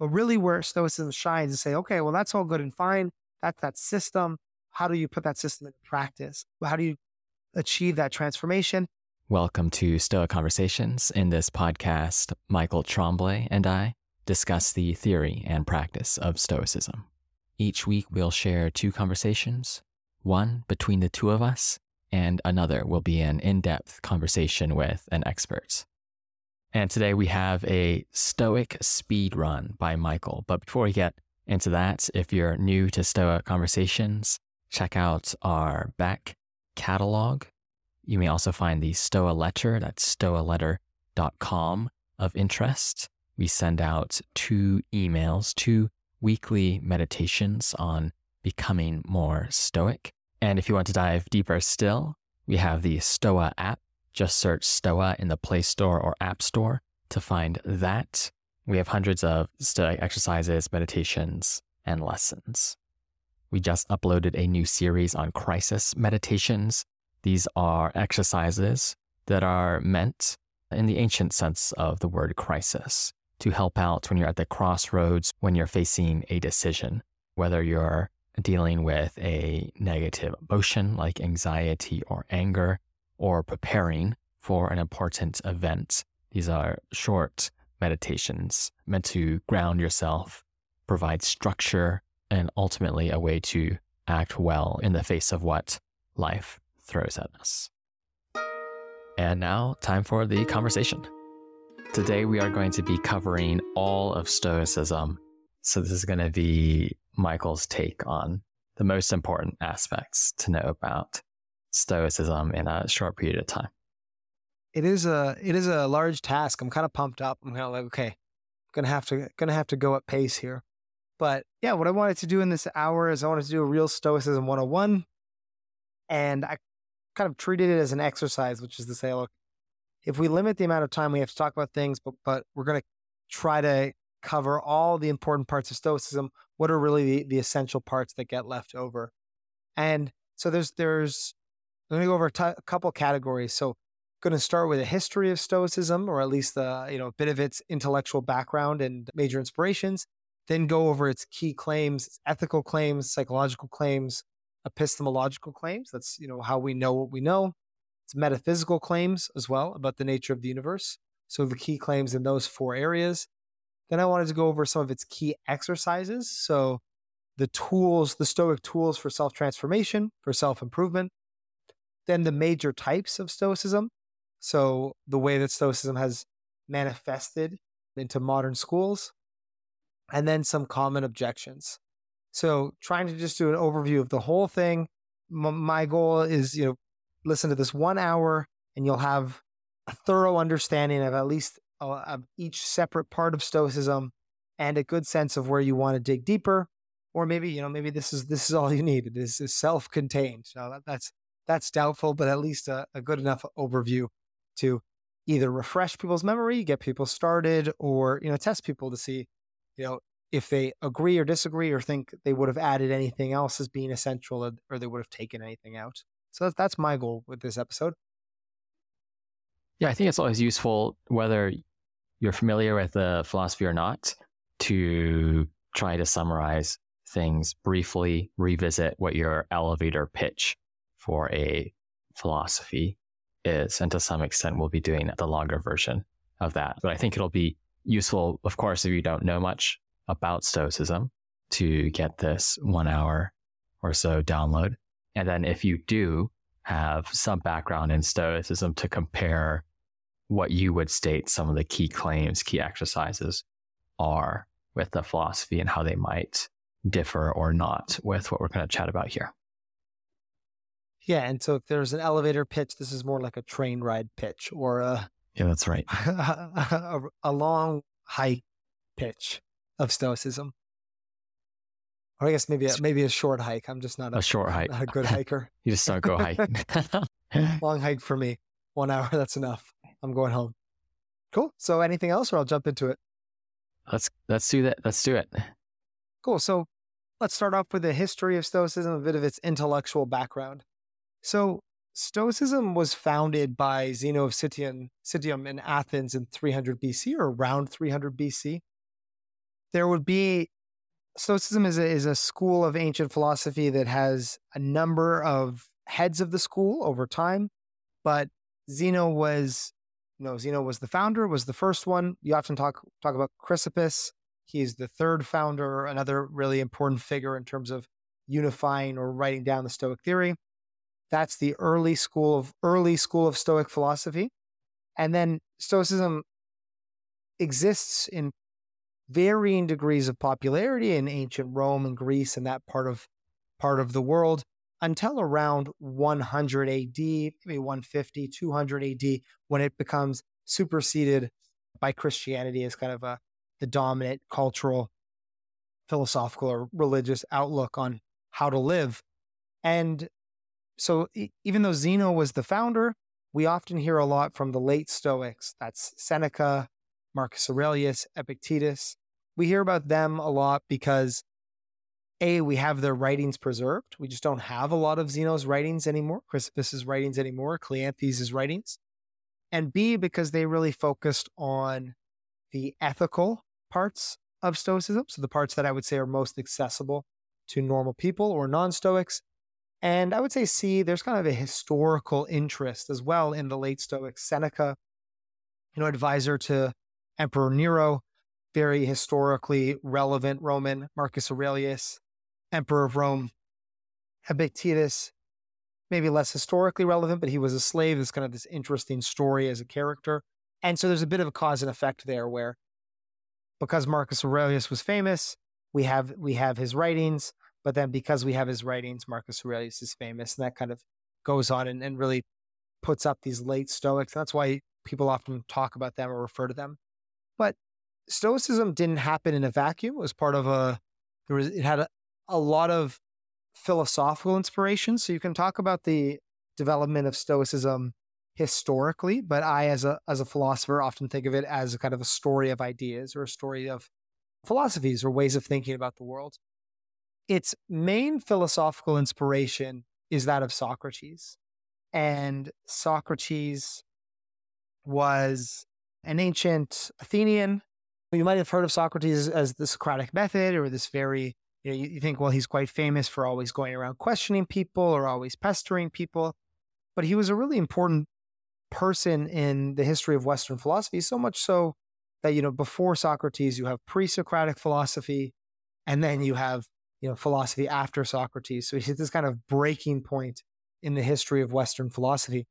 But really, where Stoicism shines is say, okay, well, that's all good and fine. That's that system. How do you put that system into practice? How do you achieve that transformation? Welcome to Stoic Conversations. In this podcast, Michael Tremblay and I discuss the theory and practice of Stoicism. Each week, we'll share two conversations, one between the two of us, and another will be an in depth conversation with an expert. And today we have a Stoic speed run by Michael. But before we get into that, if you're new to Stoa Conversations, check out our back catalog. You may also find the Stoa letter, that's stoaletter.com of interest. We send out two emails, two weekly meditations on becoming more stoic. And if you want to dive deeper still, we have the Stoa app. Just search Stoa in the Play Store or App Store to find that. We have hundreds of Stoic exercises, meditations, and lessons. We just uploaded a new series on crisis meditations. These are exercises that are meant in the ancient sense of the word crisis to help out when you're at the crossroads, when you're facing a decision, whether you're dealing with a negative emotion like anxiety or anger, or preparing for an important event. These are short meditations meant to ground yourself, provide structure, and ultimately a way to act well in the face of what life throws at us. And now, time for the conversation. Today, we are going to be covering all of Stoicism. So, this is going to be Michael's take on the most important aspects to know about Stoicism in a short period of time. It is a it is a large task. I'm kind of pumped up. I'm kind of like, okay, gonna have to gonna have to go at pace here. But yeah, what I wanted to do in this hour is I wanted to do a real Stoicism 101. And I kind of treated it as an exercise, which is to say, look, if we limit the amount of time we have to talk about things, but but we're gonna try to cover all the important parts of Stoicism. What are really the, the essential parts that get left over? And so there's there's Going to go over a, t- a couple categories. So going to start with a history of Stoicism, or at least the you know a bit of its intellectual background and major inspirations. Then go over its key claims, its ethical claims, psychological claims, epistemological claims. That's you know how we know what we know. It's metaphysical claims as well about the nature of the universe. So the key claims in those four areas. Then I wanted to go over some of its key exercises. So the tools, the Stoic tools for self transformation, for self improvement. Then the major types of Stoicism. So the way that Stoicism has manifested into modern schools. And then some common objections. So trying to just do an overview of the whole thing. M- my goal is, you know, listen to this one hour and you'll have a thorough understanding of at least uh, of each separate part of stoicism and a good sense of where you want to dig deeper or maybe you know maybe this is this is all you need this is self-contained so that, that's that's doubtful but at least a, a good enough overview to either refresh people's memory get people started or you know test people to see you know if they agree or disagree or think they would have added anything else as being essential or, or they would have taken anything out. So that's, that's my goal with this episode. Yeah i think it's always useful whether you're familiar with the philosophy or not, to try to summarize things briefly, revisit what your elevator pitch for a philosophy is. And to some extent, we'll be doing the longer version of that. But I think it'll be useful, of course, if you don't know much about Stoicism, to get this one hour or so download. And then if you do have some background in Stoicism to compare what you would state some of the key claims, key exercises are with the philosophy and how they might differ or not with what we're going to chat about here. Yeah, and so if there's an elevator pitch, this is more like a train ride pitch or a yeah, that's right, a, a, long hike pitch of stoicism. Or I guess maybe a, maybe a short hike. I'm just not a, a short hike, not a good hiker. you just don't go hiking. long hike for me, one hour. That's enough. I'm going home. Cool. So anything else or I'll jump into it? Let's let's do that. Let's do it. Cool. So let's start off with the history of Stoicism, a bit of its intellectual background. So Stoicism was founded by Zeno of Citium, Citium in Athens in 300 BC or around 300 BC. there would be Stoicism is a, is a school of ancient philosophy that has a number of heads of the school over time, but Zeno was, you know, Zeno was the founder, was the first one. You often talk talk about Chrysippus. He's the third founder, another really important figure in terms of unifying or writing down the Stoic theory. That's the early school of early school of Stoic philosophy. And then Stoicism exists in varying degrees of popularity in ancient Rome and Greece and that part of part of the world until around 100 AD, maybe 150, 200 AD, when it becomes superseded by Christianity as kind of a the dominant cultural, philosophical, or religious outlook on how to live. And so, even though Zeno was the founder, we often hear a lot from the late Stoics. That's Seneca, Marcus Aurelius, Epictetus. We hear about them a lot because a, we have their writings preserved. We just don't have a lot of Zeno's writings anymore, Chrysippus's writings anymore, Cleanthes' writings. And B, because they really focused on the ethical parts of Stoicism. So the parts that I would say are most accessible to normal people or non Stoics. And I would say C, there's kind of a historical interest as well in the late Stoics. Seneca, you know, advisor to Emperor Nero, very historically relevant Roman, Marcus Aurelius, emperor of Rome. Epictetus, maybe less historically relevant, but he was a slave. It's kind of this interesting story as a character. And so there's a bit of a cause and effect there where because Marcus Aurelius was famous, we have we have his writings, but then because we have his writings, Marcus Aurelius is famous, and that kind of goes on and, and really puts up these late Stoics. That's why people often talk about them or refer to them. But Stoicism didn't happen in a vacuum. It was part of a there was it had a, a lot of philosophical inspiration. So you can talk about the development of Stoicism historically, but I, as a as a philosopher, often think of it as a kind of a story of ideas or a story of philosophies or ways of thinking about the world. Its main philosophical inspiration is that of Socrates, and Socrates was an ancient Athenian. You might have heard of Socrates as the Socratic method or this very you know, you, think, well, he's quite famous for always going around questioning people or always pestering people. But he was a really important person in the history of Western philosophy, so much so that, you know, before Socrates, you have pre Socratic philosophy, and then you have, you know, philosophy after Socrates. So he's this kind of breaking point in the history of Western philosophy.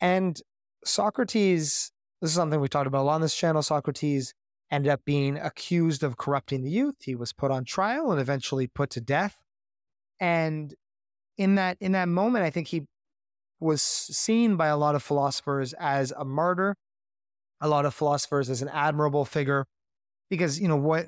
And Socrates, this is something we talked about a lot on this channel. Socrates ended up being accused of corrupting the youth. He was put on trial and eventually put to death. And in that in that moment, I think he was seen by a lot of philosophers as a martyr, a lot of philosophers as an admirable figure, because you know what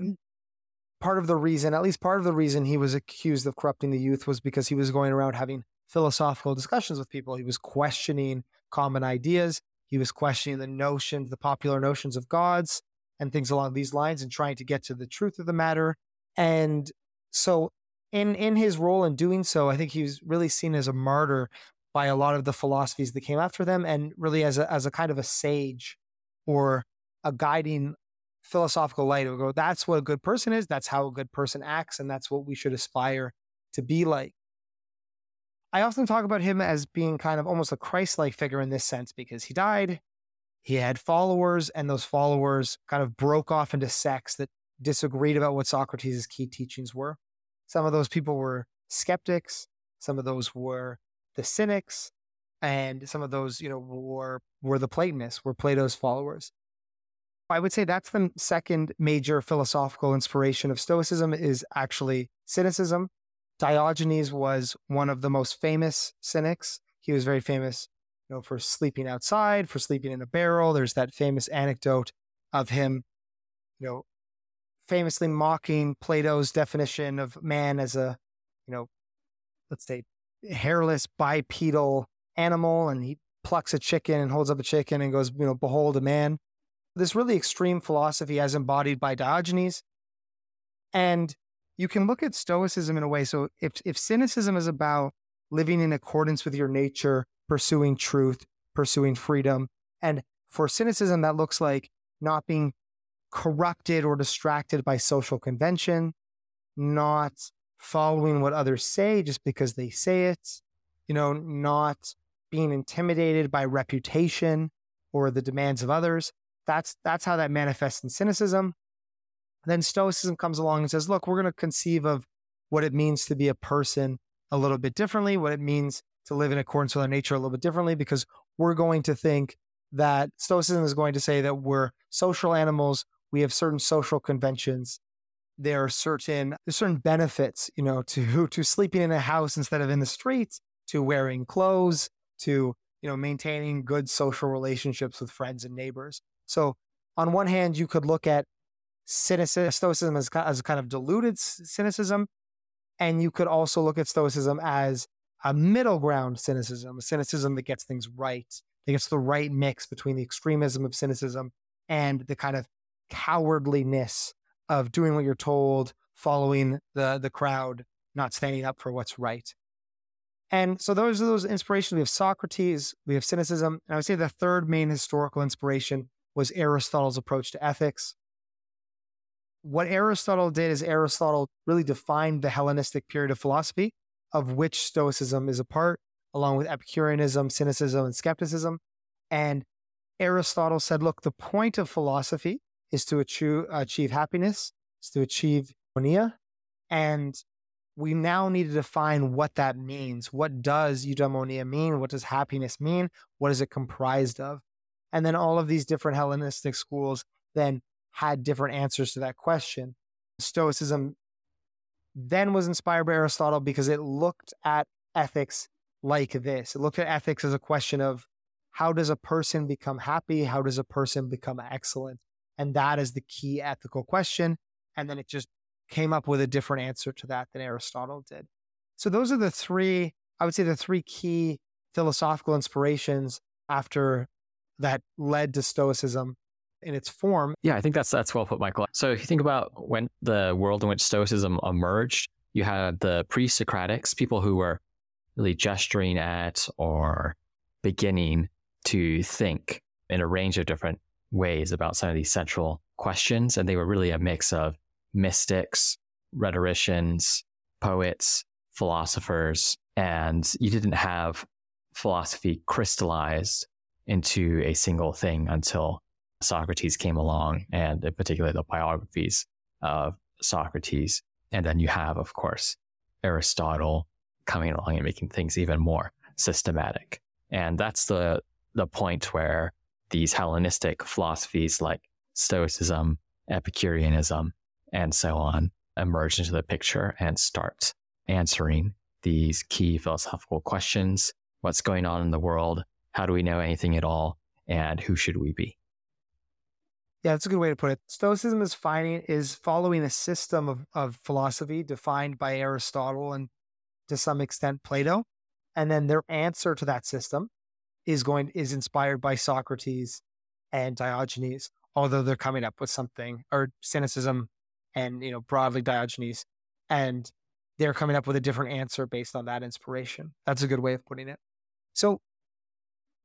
part of the reason, at least part of the reason he was accused of corrupting the youth was because he was going around having philosophical discussions with people. He was questioning common ideas. He was questioning the notions, the popular notions of gods and things along these lines and trying to get to the truth of the matter. And so in in his role in doing so, I think he was really seen as a martyr by a lot of the philosophies that came after them and really as a as a kind of a sage or a guiding philosophical light. Would go, oh, that's what a good person is, that's how a good person acts, and that's what we should aspire to be like. I often talk about him as being kind of almost a Christ like figure in this sense because he died, he had followers, and those followers kind of broke off into sects that disagreed about what Socrates' key teachings were. Some of those people were skeptics, some of those were the cynics, and some of those, you know, were were the Platonists, were Plato's followers. I would say that's the second major philosophical inspiration of Stoicism is actually cynicism. Diogenes was one of the most famous cynics. He was very famous you know, for sleeping outside, for sleeping in a barrel. There's that famous anecdote of him, you know, famously mocking Plato's definition of man as a, you know, let's say hairless bipedal animal. And he plucks a chicken and holds up a chicken and goes, you know, behold a man. This really extreme philosophy as embodied by Diogenes. And you can look at Stoicism in a way. So if, if cynicism is about living in accordance with your nature, pursuing truth, pursuing freedom. And for cynicism, that looks like not being corrupted or distracted by social convention, not following what others say just because they say it, you know, not being intimidated by reputation or the demands of others. That's that's how that manifests in cynicism. Then stoicism comes along and says, look, we're going to conceive of what it means to be a person a little bit differently, what it means to live in accordance with our nature a little bit differently, because we're going to think that stoicism is going to say that we're social animals, we have certain social conventions. There are certain there's certain benefits, you know, to to sleeping in a house instead of in the streets, to wearing clothes, to you know maintaining good social relationships with friends and neighbors. So on one hand, you could look at cynicism, stoicism as, as kind of diluted cynicism, and you could also look at stoicism as a middle ground cynicism, a cynicism that gets things right, that gets the right mix between the extremism of cynicism and the kind of cowardliness of doing what you're told, following the the crowd, not standing up for what's right. And so those are those inspirations. We have Socrates, we have cynicism, and I would say the third main historical inspiration was Aristotle's approach to ethics. What Aristotle did is Aristotle really defined the Hellenistic period of philosophy, of which Stoicism is a part, along with Epicureanism, cynicism, and skepticism. And Aristotle said, look, the point of philosophy is to achieve, achieve happiness, is to achieve eudaimonia. And we now need to define what that means. What does eudaimonia mean? What does happiness mean? What is it comprised of? And then all of these different Hellenistic schools then had different answers to that question. Stoicism then was inspired by Aristotle because it looked at ethics like this. It looked at ethics as a question of how does a person become happy? How does a person become excellent? And that is the key ethical question. And then it just came up with a different answer to that than Aristotle did. So those are the three, I would say, the three key philosophical inspirations after that led to Stoicism in its form. Yeah, I think that's that's well put, Michael. So if you think about when the world in which Stoicism emerged, you had the pre-Socratics, people who were really gesturing at or beginning to think in a range of different ways about some of these central questions. And they were really a mix of mystics, rhetoricians, poets, philosophers. And you didn't have philosophy crystallized into a single thing until Socrates came along, and uh, in particular the biographies of Socrates. And then you have, of course, Aristotle coming along and making things even more systematic. And that's the the point where these Hellenistic philosophies like Stoicism, Epicureanism, and so on emerge into the picture and start answering these key philosophical questions what's going on in the world? How do we know anything at all? And who should we be? Yeah, that's a good way to put it. Stoicism is finding is following a system of, of philosophy defined by Aristotle and to some extent Plato. And then their answer to that system is going is inspired by Socrates and Diogenes, although they're coming up with something or cynicism and you know broadly Diogenes, and they're coming up with a different answer based on that inspiration. That's a good way of putting it. So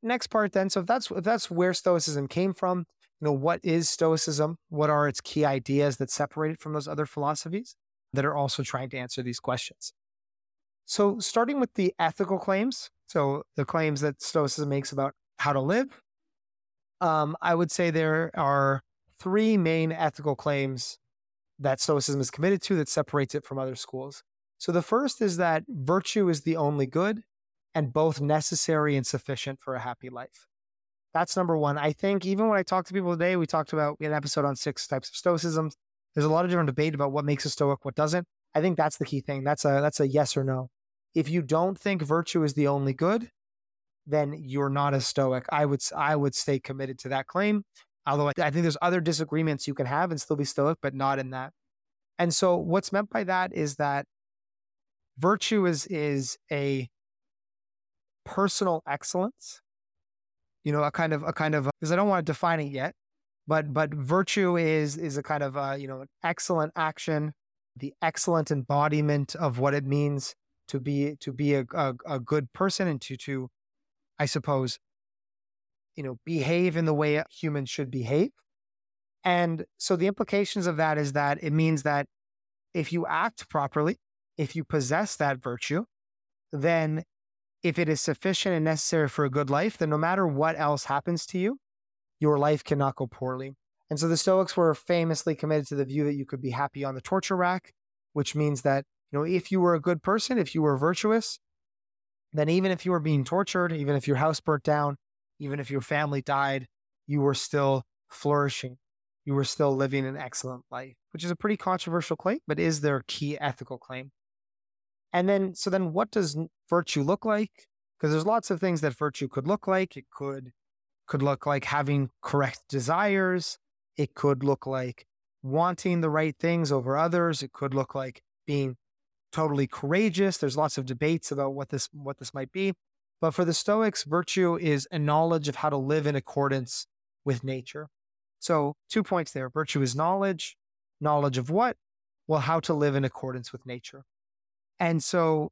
next part then, so if that's if that's where Stoicism came from, you know, what is Stoicism? What are its key ideas that separate it from those other philosophies that are also trying to answer these questions? So starting with the ethical claims, so the claims that Stoicism makes about how to live, um, I would say there are three main ethical claims that Stoicism is committed to that separates it from other schools. So the first is that virtue is the only good and both necessary and sufficient for a happy life. That's number one. I think even when I talk to people today, we talked about an episode on six types of stoicism. There's a lot of different debate about what makes a stoic, what doesn't. I think that's the key thing. That's a that's a yes or no. If you don't think virtue is the only good, then you're not a stoic. I would I would stay committed to that claim. Although I, think there's other disagreements you can have and still be stoic, but not in that. And so what's meant by that is that virtue is is a personal excellence. You know, a kind of a kind of uh, because I don't want to define it yet, but but virtue is is a kind of a, you know an excellent action, the excellent embodiment of what it means to be to be a, a, a good person and to to I suppose you know behave in the way humans should behave And so the implications of that is that it means that if you act properly, if you possess that virtue, then if it is sufficient and necessary for a good life, then no matter what else happens to you, your life cannot go poorly. And so the Stoics were famously committed to the view that you could be happy on the torture rack, which means that, you know, if you were a good person, if you were virtuous, then even if you were being tortured, even if your house burnt down, even if your family died, you were still flourishing. You were still living an excellent life, which is a pretty controversial claim, but is their key ethical claim. And then, so then what does virtue look like? Because there's lots of things that virtue could look like. It could, could look like having correct desires. It could look like wanting the right things over others. It could look like being totally courageous. There's lots of debates about what this what this might be. But for the Stoics, virtue is a knowledge of how to live in accordance with nature. So, two points there. Virtue is knowledge. Knowledge of what? Well, how to live in accordance with nature. And so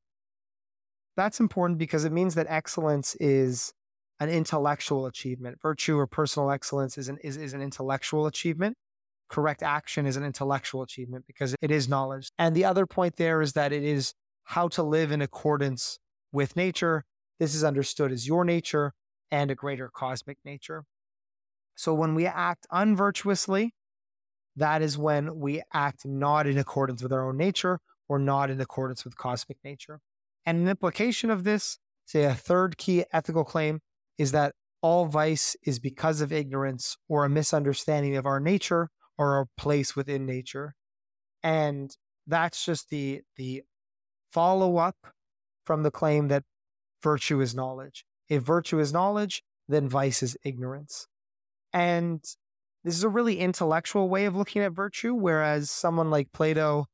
that's important because it means that excellence is an intellectual achievement. Virtue or personal excellence is an, is, is an intellectual achievement. Correct action is an intellectual achievement because it is knowledge. And the other point there is that it is how to live in accordance with nature. This is understood as your nature and a greater cosmic nature. So when we act unvirtuously, that is when we act not in accordance with our own nature or not in accordance with cosmic nature. And an implication of this, say a third key ethical claim, is that all vice is because of ignorance or a misunderstanding of our nature or our place within nature. And that's just the the follow up from the claim that virtue is knowledge. If virtue is knowledge, then vice is ignorance. And this is a really intellectual way of looking at virtue, whereas someone like Plato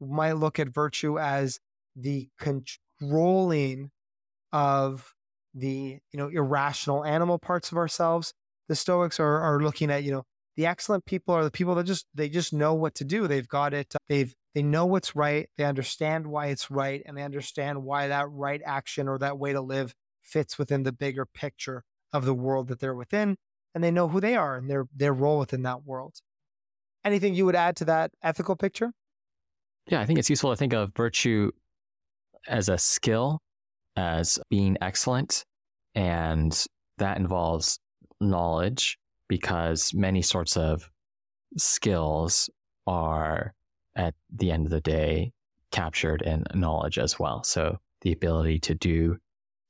might look at virtue as the controlling of the you know irrational animal parts of ourselves. The Stoics are are looking at you know the excellent people are the people that just they just know what to do. They've got it. They've they know what's right. They understand why it's right, and they understand why that right action or that way to live fits within the bigger picture of the world that they're within, and they know who they are and their their role within that world. Anything you would add to that ethical picture? Yeah, I think it's useful to think of virtue as a skill, as being excellent, and that involves knowledge because many sorts of skills are at the end of the day captured in knowledge as well. So the ability to do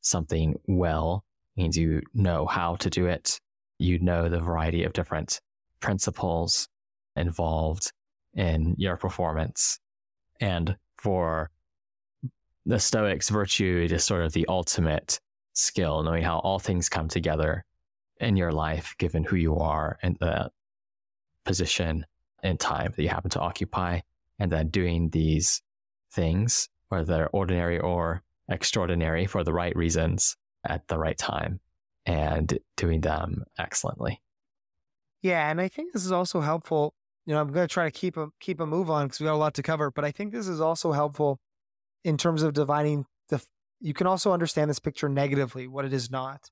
something well means you know how to do it. You know the variety of different principles involved in your performance. And for the Stoics, virtue is sort of the ultimate skill, knowing how all things come together in your life, given who you are and the position and time that you happen to occupy, and then doing these things, whether ordinary or extraordinary, for the right reasons at the right time, and doing them excellently. Yeah, and I think this is also helpful you know, I'm going to try to keep a keep a move on because we got a lot to cover. But I think this is also helpful in terms of dividing the. You can also understand this picture negatively, what it is not.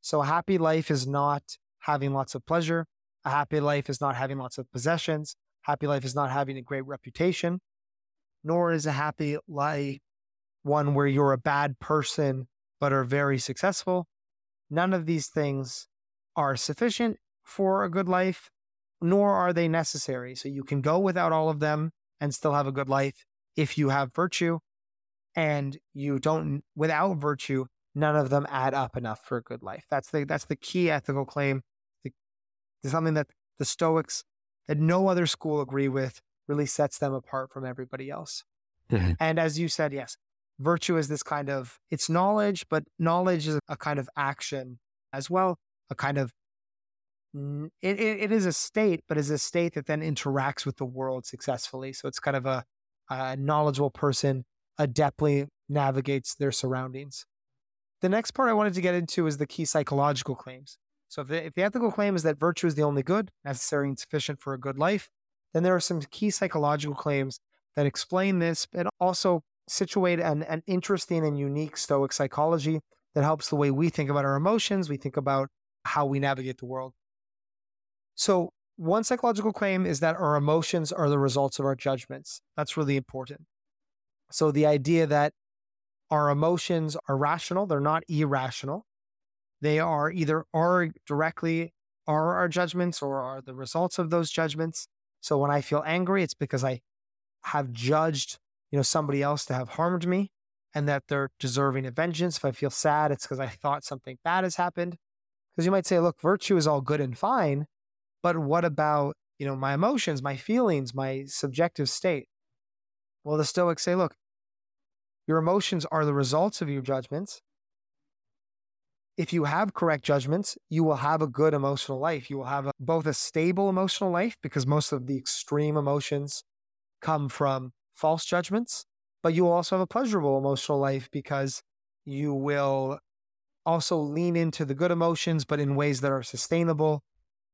So a happy life is not having lots of pleasure. A happy life is not having lots of possessions. Happy life is not having a great reputation. Nor is a happy life one where you're a bad person but are very successful. None of these things are sufficient for a good life nor are they necessary. So you can go without all of them and still have a good life if you have virtue. And you don't, without virtue, none of them add up enough for a good life. That's the that's the key ethical claim. The, something that the Stoics, that no other school agree with, really sets them apart from everybody else. Mm-hmm. And as you said, yes, virtue is this kind of it's knowledge, but knowledge is a kind of action as well, a kind of it, it, it is a state, but is a state that then interacts with the world successfully. So it's kind of a, a knowledgeable person adeptly navigates their surroundings. The next part I wanted to get into is the key psychological claims. So if the, if the ethical claim is that virtue is the only good, necessary and sufficient for a good life, then there are some key psychological claims that explain this and also situate an, an interesting and unique Stoic psychology that helps the way we think about our emotions, we think about how we navigate the world. So one psychological claim is that our emotions are the results of our judgments. That's really important. So the idea that our emotions are rational, they're not irrational. They are either are directly are our judgments or are the results of those judgments. So when I feel angry, it's because I have judged, you know, somebody else to have harmed me and that they're deserving of vengeance. If I feel sad, it's because I thought something bad has happened. Because you might say, look, virtue is all good and fine, but what about, you know, my emotions, my feelings, my subjective state? Well, the Stoics say, look, your emotions are the results of your judgments. If you have correct judgments, you will have a good emotional life. You will have a, both a stable emotional life because most of the extreme emotions come from false judgments, but you will also have a pleasurable emotional life because you will also lean into the good emotions, but in ways that are sustainable.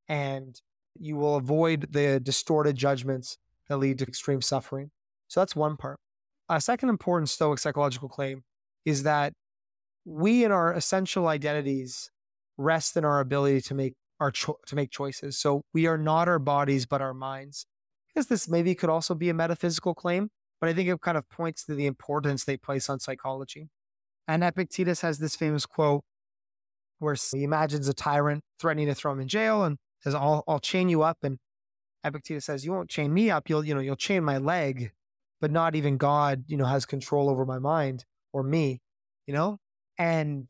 And you will avoid the distorted judgments that lead to extreme suffering. So that's one part. A second important Stoic psychological claim is that we in our essential identities rest in our ability to make our cho- to make choices. So we are not our bodies, but our minds. Because this maybe could also be a metaphysical claim, but I think it kind of points to the importance they place on psychology. And Epictetus has this famous quote where he imagines a tyrant threatening to throw him in jail and says, I'll, I'll chain you up. And Epictetus says, you won't chain me up. You'll, you know, you'll chain my leg, but not even God, you know, has control over my mind or me, you know? And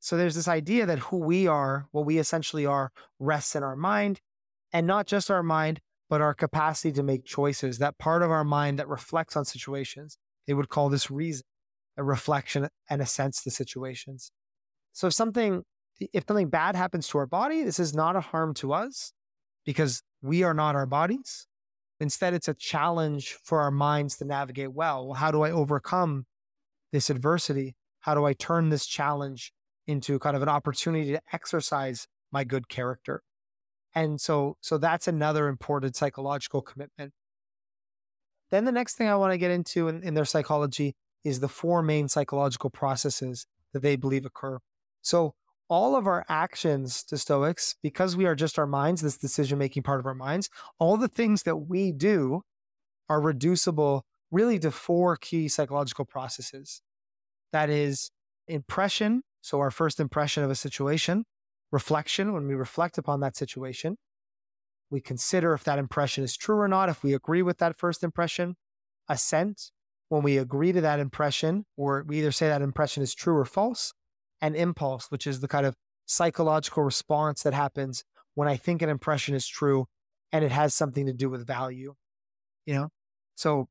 so there's this idea that who we are, what we essentially are, rests in our mind and not just our mind, but our capacity to make choices, that part of our mind that reflects on situations. They would call this reason, a reflection and a sense to situations. So if something, if something bad happens to our body, this is not a harm to us because we are not our bodies. Instead, it's a challenge for our minds to navigate well. well how do I overcome this adversity? How do I turn this challenge into kind of an opportunity to exercise my good character? And so, so that's another important psychological commitment. Then the next thing I want to get into in, in their psychology is the four main psychological processes that they believe occur. So all of our actions to Stoics, because we are just our minds, this decision making part of our minds, all the things that we do are reducible really to four key psychological processes. That is impression, so our first impression of a situation, reflection, when we reflect upon that situation, we consider if that impression is true or not, if we agree with that first impression, assent, when we agree to that impression, or we either say that impression is true or false, and impulse, which is the kind of psychological response that happens when I think an impression is true and it has something to do with value. You know? So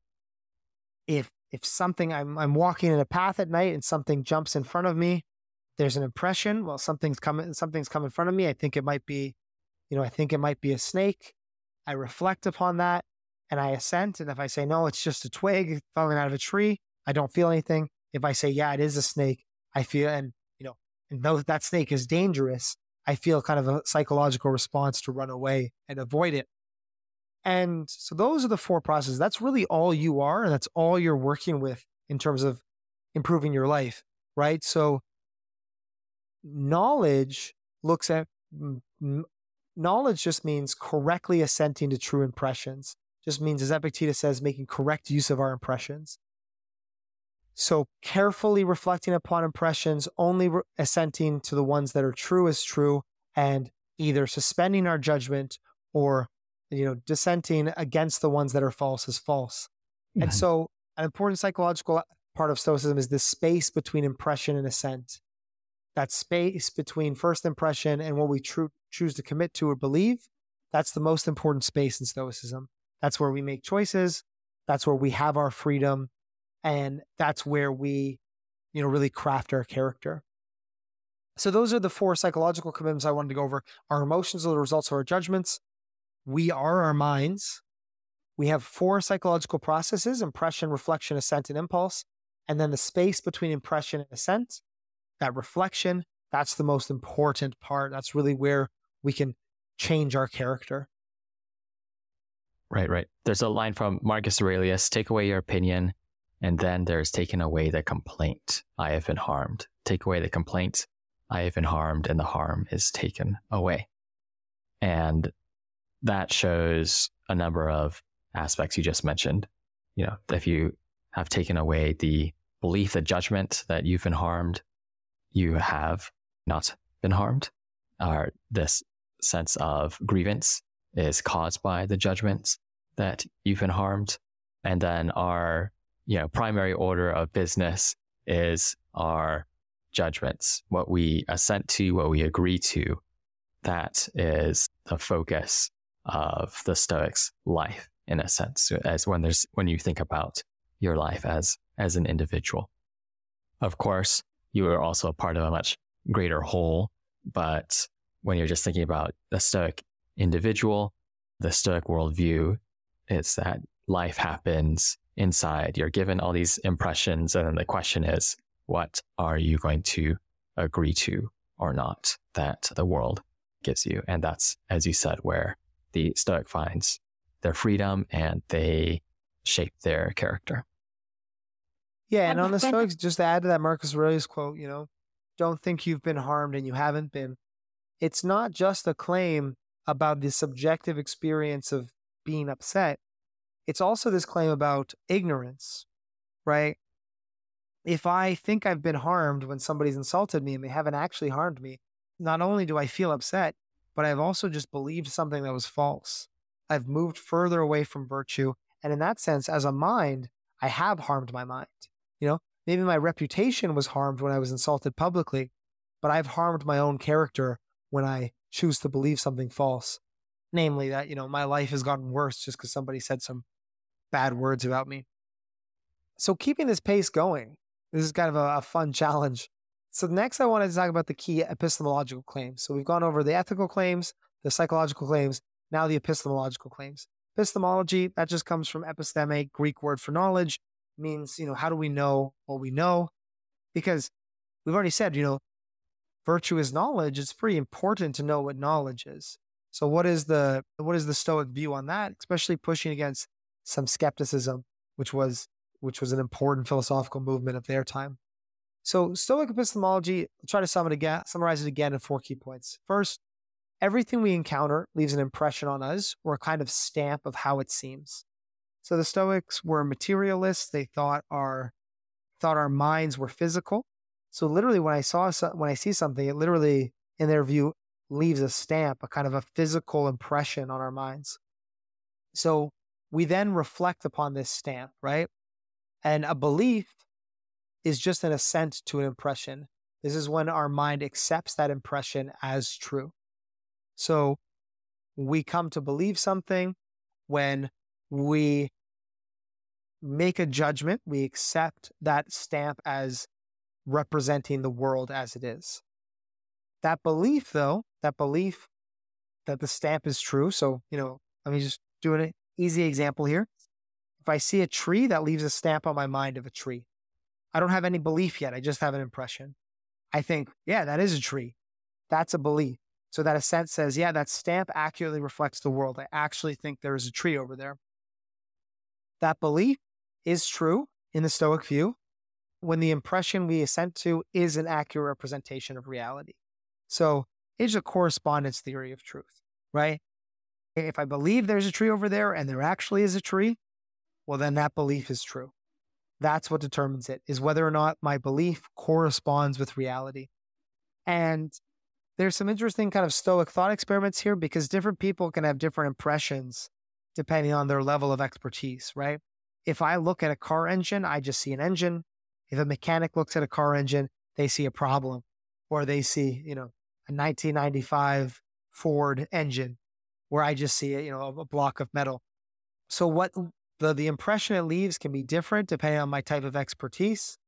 if if something I'm I'm walking in a path at night and something jumps in front of me there's an impression. Well, something's coming, something's come in front of me. I think it might be, you know, I think it might be a snake. I reflect upon that and I assent. And if I say, no, it's just a twig falling out of a tree, I don't feel anything. If I say, yeah, it is a snake, I feel, and, and though that snake is dangerous, I feel kind of a psychological response to run away and avoid it. And so those are the four processes. That's really all you are. And that's all you're working with in terms of improving your life, right? So knowledge looks at knowledge just means correctly assenting to true impressions just means as epictetus says making correct use of our impressions so carefully reflecting upon impressions only re- assenting to the ones that are true as true and either suspending our judgment or you know dissenting against the ones that are false as false and mm-hmm. so an important psychological part of stoicism is this space between impression and assent that space between first impression and what we tr- choose to commit to or believe, that's the most important space in Stoicism. That's where we make choices. That's where we have our freedom. And that's where we, you know, really craft our character. So those are the four psychological commitments I wanted to go over. Our emotions are the results of our judgments. We are our minds. We have four psychological processes impression, reflection, assent, and impulse. And then the space between impression and assent that reflection, that's the most important part. That's really where we can change our character. Right, right. There's a line from Marcus Aurelius take away your opinion, and then there's taken away the complaint. I have been harmed. Take away the complaint. I have been harmed, and the harm is taken away. And that shows a number of aspects you just mentioned. You know, if you have taken away the belief, the judgment that you've been harmed, you have not been harmed, or this sense of grievance is caused by the judgments that you've been harmed. And then our, you know, primary order of business is our judgments, what we assent to, what we agree to. That is the focus of the Stoics' life, in a sense, as when there's when you think about your life as as an individual. Of course, you are also a part of a much greater whole, but when you're just thinking about the Stoic individual, the Stoic worldview, it's that life happens inside. You're given all these impressions, and then the question is, what are you going to agree to or not that the world gives you? And that's, as you said, where the Stoic finds their freedom and they shape their character. Yeah, and on the Stoics, just to add to that Marcus Aurelius quote, you know, don't think you've been harmed and you haven't been. It's not just a claim about the subjective experience of being upset. It's also this claim about ignorance, right? If I think I've been harmed when somebody's insulted me and they haven't actually harmed me, not only do I feel upset, but I've also just believed something that was false. I've moved further away from virtue. And in that sense, as a mind, I have harmed my mind. You know, maybe my reputation was harmed when I was insulted publicly, but I've harmed my own character when I choose to believe something false. Namely, that, you know, my life has gotten worse just because somebody said some bad words about me. So, keeping this pace going, this is kind of a, a fun challenge. So, next, I wanted to talk about the key epistemological claims. So, we've gone over the ethical claims, the psychological claims, now the epistemological claims. Epistemology, that just comes from episteme, Greek word for knowledge, means, you know, how do we know what we know? Because we've already said, you know, virtue is knowledge. It's pretty important to know what knowledge is. So what is the what is the Stoic view on that? Especially pushing against some skepticism, which was which was an important philosophical movement of their time. So Stoic epistemology, I'll try to sum it again, summarize it again in four key points. First, everything we encounter leaves an impression on us or a kind of stamp of how it seems. So the Stoics were materialists. They thought our thought our minds were physical. So literally, when I saw when I see something, it literally, in their view, leaves a stamp, a kind of a physical impression on our minds. So we then reflect upon this stamp, right? And a belief is just an assent to an impression. This is when our mind accepts that impression as true. So we come to believe something when we make a judgment, we accept that stamp as representing the world as it is. That belief, though, that belief that the stamp is true. So, you know, let me just do an easy example here. If I see a tree, that leaves a stamp on my mind of a tree. I don't have any belief yet. I just have an impression. I think, yeah, that is a tree. That's a belief. So that assent says, yeah, that stamp accurately reflects the world. I actually think there is a tree over there. That belief is true in the Stoic view when the impression we assent to is an accurate representation of reality. So it's a correspondence theory of truth, right? If I believe there's a tree over there and there actually is a tree, well, then that belief is true. That's what determines it, is whether or not my belief corresponds with reality. And there's some interesting kind of Stoic thought experiments here because different people can have different impressions depending on their level of expertise, right? If I look at a car engine, I just see an engine. If a mechanic looks at a car engine, they see a problem or they see, you know, a 1995 Ford engine where I just see, it, you know, a block of metal. So what the the impression it leaves can be different depending on my type of expertise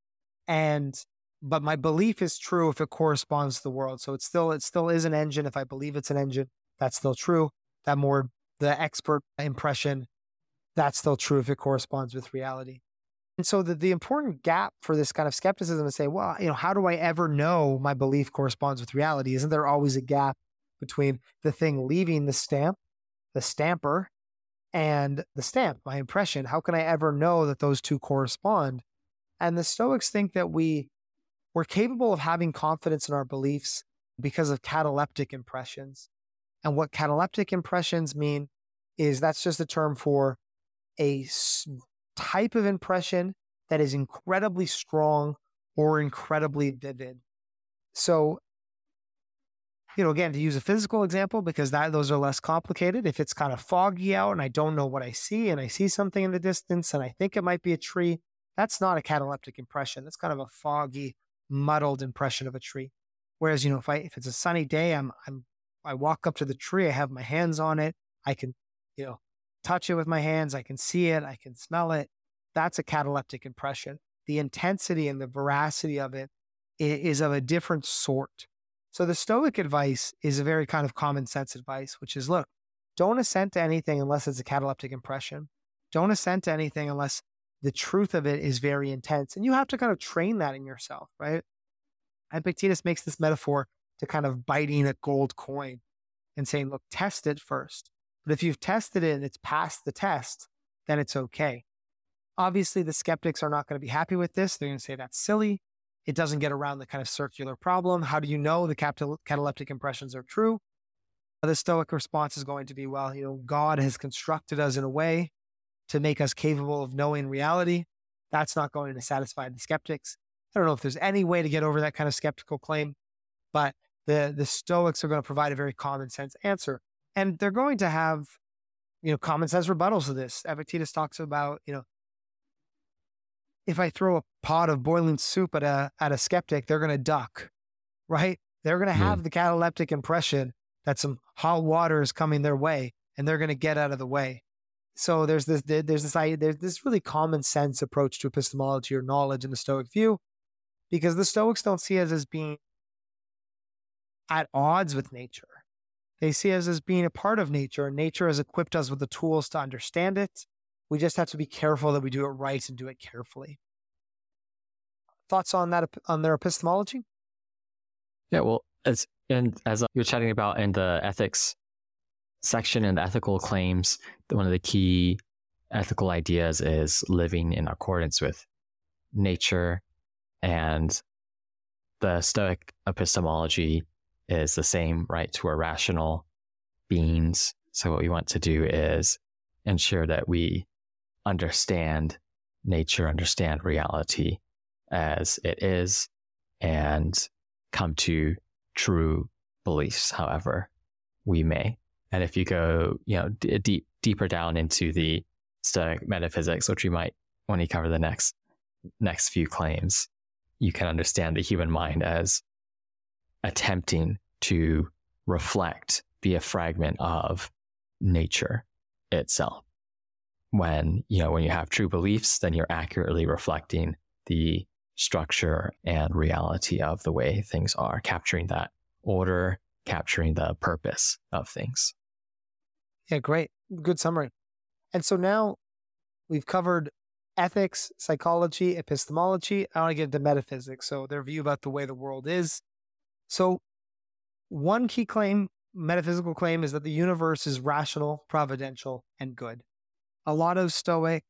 and but my belief is true if it corresponds to the world. So it's still it still is an engine if I believe it's an engine, that's still true. That more the expert impression, that's still true if it corresponds with reality. And so the, the important gap for this kind of skepticism is say, well, you know, how do I ever know my belief corresponds with reality? Isn't there always a gap between the thing leaving the stamp, the stamper, and the stamp, my impression? How can I ever know that those two correspond? And the Stoics think that we we're capable of having confidence in our beliefs because of cataleptic impressions. And what cataleptic impressions mean is that's just a term for a type of impression that is incredibly strong or incredibly vivid. So, you know, again, to use a physical example, because that those are less complicated. If it's kind of foggy out and I don't know what I see and I see something in the distance and I think it might be a tree, that's not a cataleptic impression. That's kind of a foggy, muddled impression of a tree. Whereas, you know, if I if it's a sunny day, I'm I'm I walk up to the tree, I have my hands on it, I can, you know, touch it with my hands, I can see it, I can smell it. That's a cataleptic impression. The intensity and the veracity of it is of a different sort. So the Stoic advice is a very kind of common sense advice, which is look, don't assent to anything unless it's a cataleptic impression. Don't assent to anything unless the truth of it is very intense. And you have to kind of train that in yourself, right? Epictetus makes this metaphor to kind of biting a gold coin and saying, look, test it first. But if you've tested it and it's passed the test, then it's okay. Obviously, the skeptics are not going to be happy with this. They're going to say that's silly. It doesn't get around the kind of circular problem. How do you know the cataleptic impressions are true? The Stoic response is going to be, well, you know, God has constructed us in a way to make us capable of knowing reality. That's not going to satisfy the skeptics. I don't know if there's any way to get over that kind of skeptical claim, but the, the Stoics are going to provide a very common sense answer. And they're going to have, you know, common sense rebuttals to this. Epictetus talks about, you know, if I throw a pot of boiling soup at a at a skeptic, they're going to duck, right? They're going to hmm. have the cataleptic impression that some hot water is coming their way, and they're going to get out of the way. So there's this there's this there's this really common sense approach to epistemology or knowledge in the Stoic view, because the Stoics don't see us as being at odds with nature. They see us as being a part of nature, and nature has equipped us with the tools to understand it we just have to be careful that we do it right and do it carefully. Thoughts on that on their epistemology? Yeah, well, as and as you're chatting about in the ethics section and the ethical claims, one of the key ethical ideas is living in accordance with nature, and the Stoic epistemology is the same, right? To our rational beings. So what we want to do is ensure that we understand nature, understand reality as it is, and come to true beliefs, however we may. And if you go, you know, d- deep deeper down into the Stoic metaphysics, which we might when we cover the next next few claims, you can understand the human mind as attempting to reflect, be a fragment of nature itself when you know when you have true beliefs then you're accurately reflecting the structure and reality of the way things are capturing that order capturing the purpose of things. Yeah great. Good summary. And so now we've covered ethics psychology epistemology. I want to get into metaphysics so their view about the way the world is. So one key claim metaphysical claim is that the universe is rational providential and good a lot of Stoic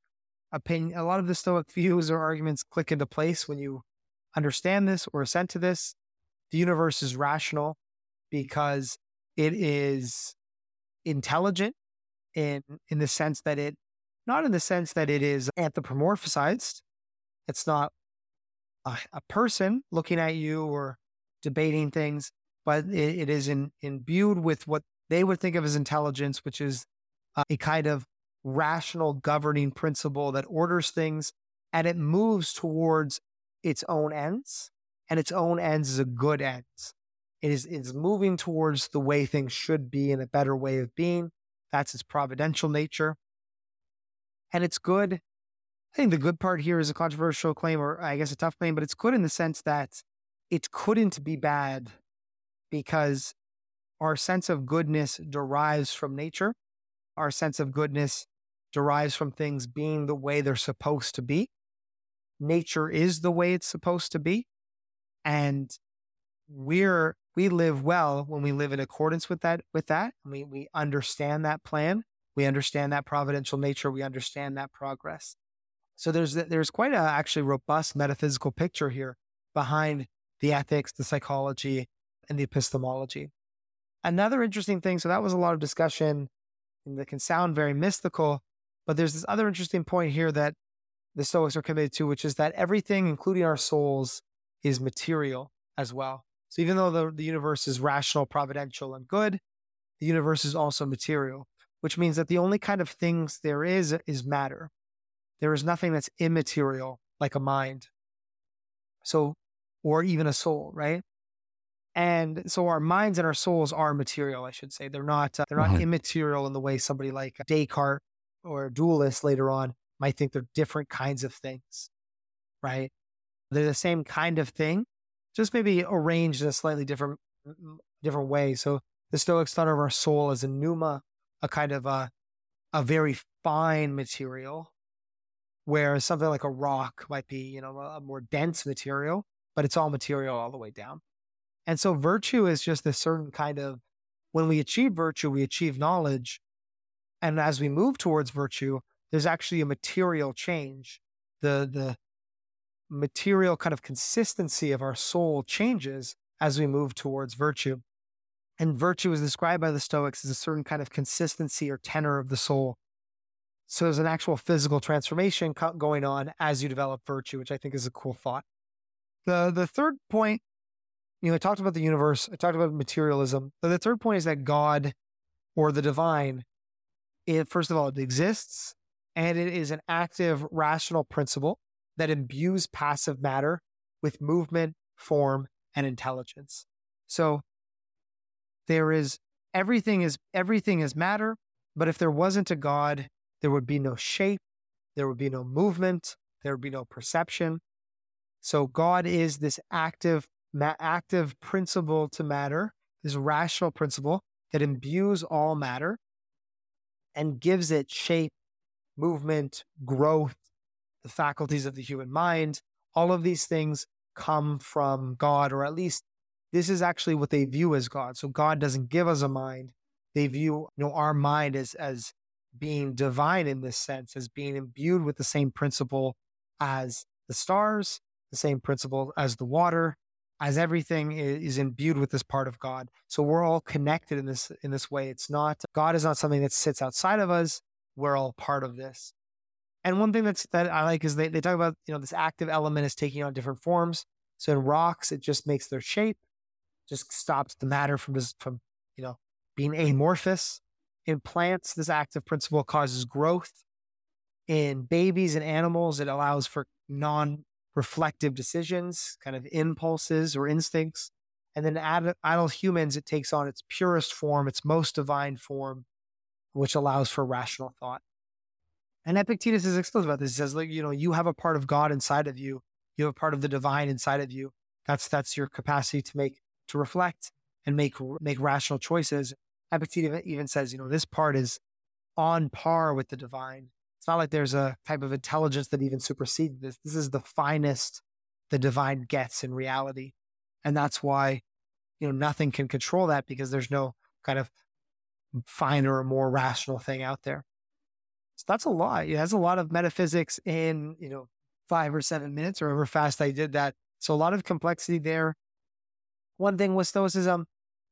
opinion, a lot of the Stoic views or arguments click into place when you understand this or assent to this. The universe is rational because it is intelligent in in the sense that it not in the sense that it is anthropomorphized. It's not a, a person looking at you or debating things, but it, it is in, imbued with what they would think of as intelligence, which is a kind of rational governing principle that orders things and it moves towards its own ends and its own ends is a good end. It is it's moving towards the way things should be and a better way of being. That's its providential nature. And it's good. I think the good part here is a controversial claim, or I guess a tough claim, but it's good in the sense that it couldn't be bad because our sense of goodness derives from nature. Our sense of goodness derives from things being the way they're supposed to be. Nature is the way it's supposed to be. And we're we live well when we live in accordance with that with that. We we understand that plan. We understand that providential nature. We understand that progress. So there's there's quite a actually robust metaphysical picture here behind the ethics, the psychology, and the epistemology. Another interesting thing, so that was a lot of discussion that can sound very mystical, but there's this other interesting point here that the Stoics are committed to, which is that everything, including our souls, is material as well. So even though the, the universe is rational, providential, and good, the universe is also material, which means that the only kind of things there is is matter. There is nothing that's immaterial like a mind. So, or even a soul, right? And so our minds and our souls are material, I should say. They're not uh, they're not mm-hmm. immaterial in the way somebody like Descartes or a dualist later on might think they're different kinds of things, right? They're the same kind of thing, just maybe arranged in a slightly different different way. So the Stoics thought of our soul as a pneuma, a kind of a a very fine material, whereas something like a rock might be, you know, a more dense material, but it's all material all the way down. And so virtue is just a certain kind of when we achieve virtue, we achieve knowledge. And as we move towards virtue, there's actually a material change. The the material kind of consistency of our soul changes as we move towards virtue. And virtue is described by the Stoics as a certain kind of consistency or tenor of the soul. So there's an actual physical transformation going on as you develop virtue, which I think is a cool thought. The the third point, you know, I talked about the universe, I talked about materialism. But the third point is that God or the divine, it first of all, it exists and it is an active rational principle that imbues passive matter with movement, form, and intelligence. So there is everything is everything is matter, but if there wasn't a God, there would be no shape, there would be no movement, there would be no perception. So God is this active ma- active principle to matter, this rational principle that imbues all matter and gives it shape, movement, growth, the faculties of the human mind. All of these things come from God, or at least this is actually what they view as God. So God doesn't give us a mind. They view you know our mind as as being divine in this sense, as being imbued with the same principle as the stars, the same principle as the water, as everything is imbued with this part of God. So we're all connected in this in this way. It's not God is not something that sits outside of us. We're all part of this. And one thing that's that I like is they, they talk about, you know, this active element is taking on different forms. So in rocks, it just makes their shape just stops the matter from just from you know being amorphous. In plants, this active principle causes growth. In babies and animals, it allows for non-reflective decisions, kind of impulses or instincts. And then ad- adult humans, it takes on its purest form, its most divine form, which allows for rational thought. And Epictetus is explicit about this. He says, like, you know, you have a part of God inside of you. You have a part of the divine inside of you. That's that's your capacity to make to reflect and make make rational choices. Epictetus even says, you know, this part is on par with the divine. It's not like there's a type of intelligence that even supersedes this. This is the finest the divine gets in reality. And that's why, you know, nothing can control that because there's no kind of finer or more rational thing out there. So that's a lot. It has a lot of metaphysics in, you know, five or seven minutes or however fast I did that. So a lot of complexity there one thing with Stoicism,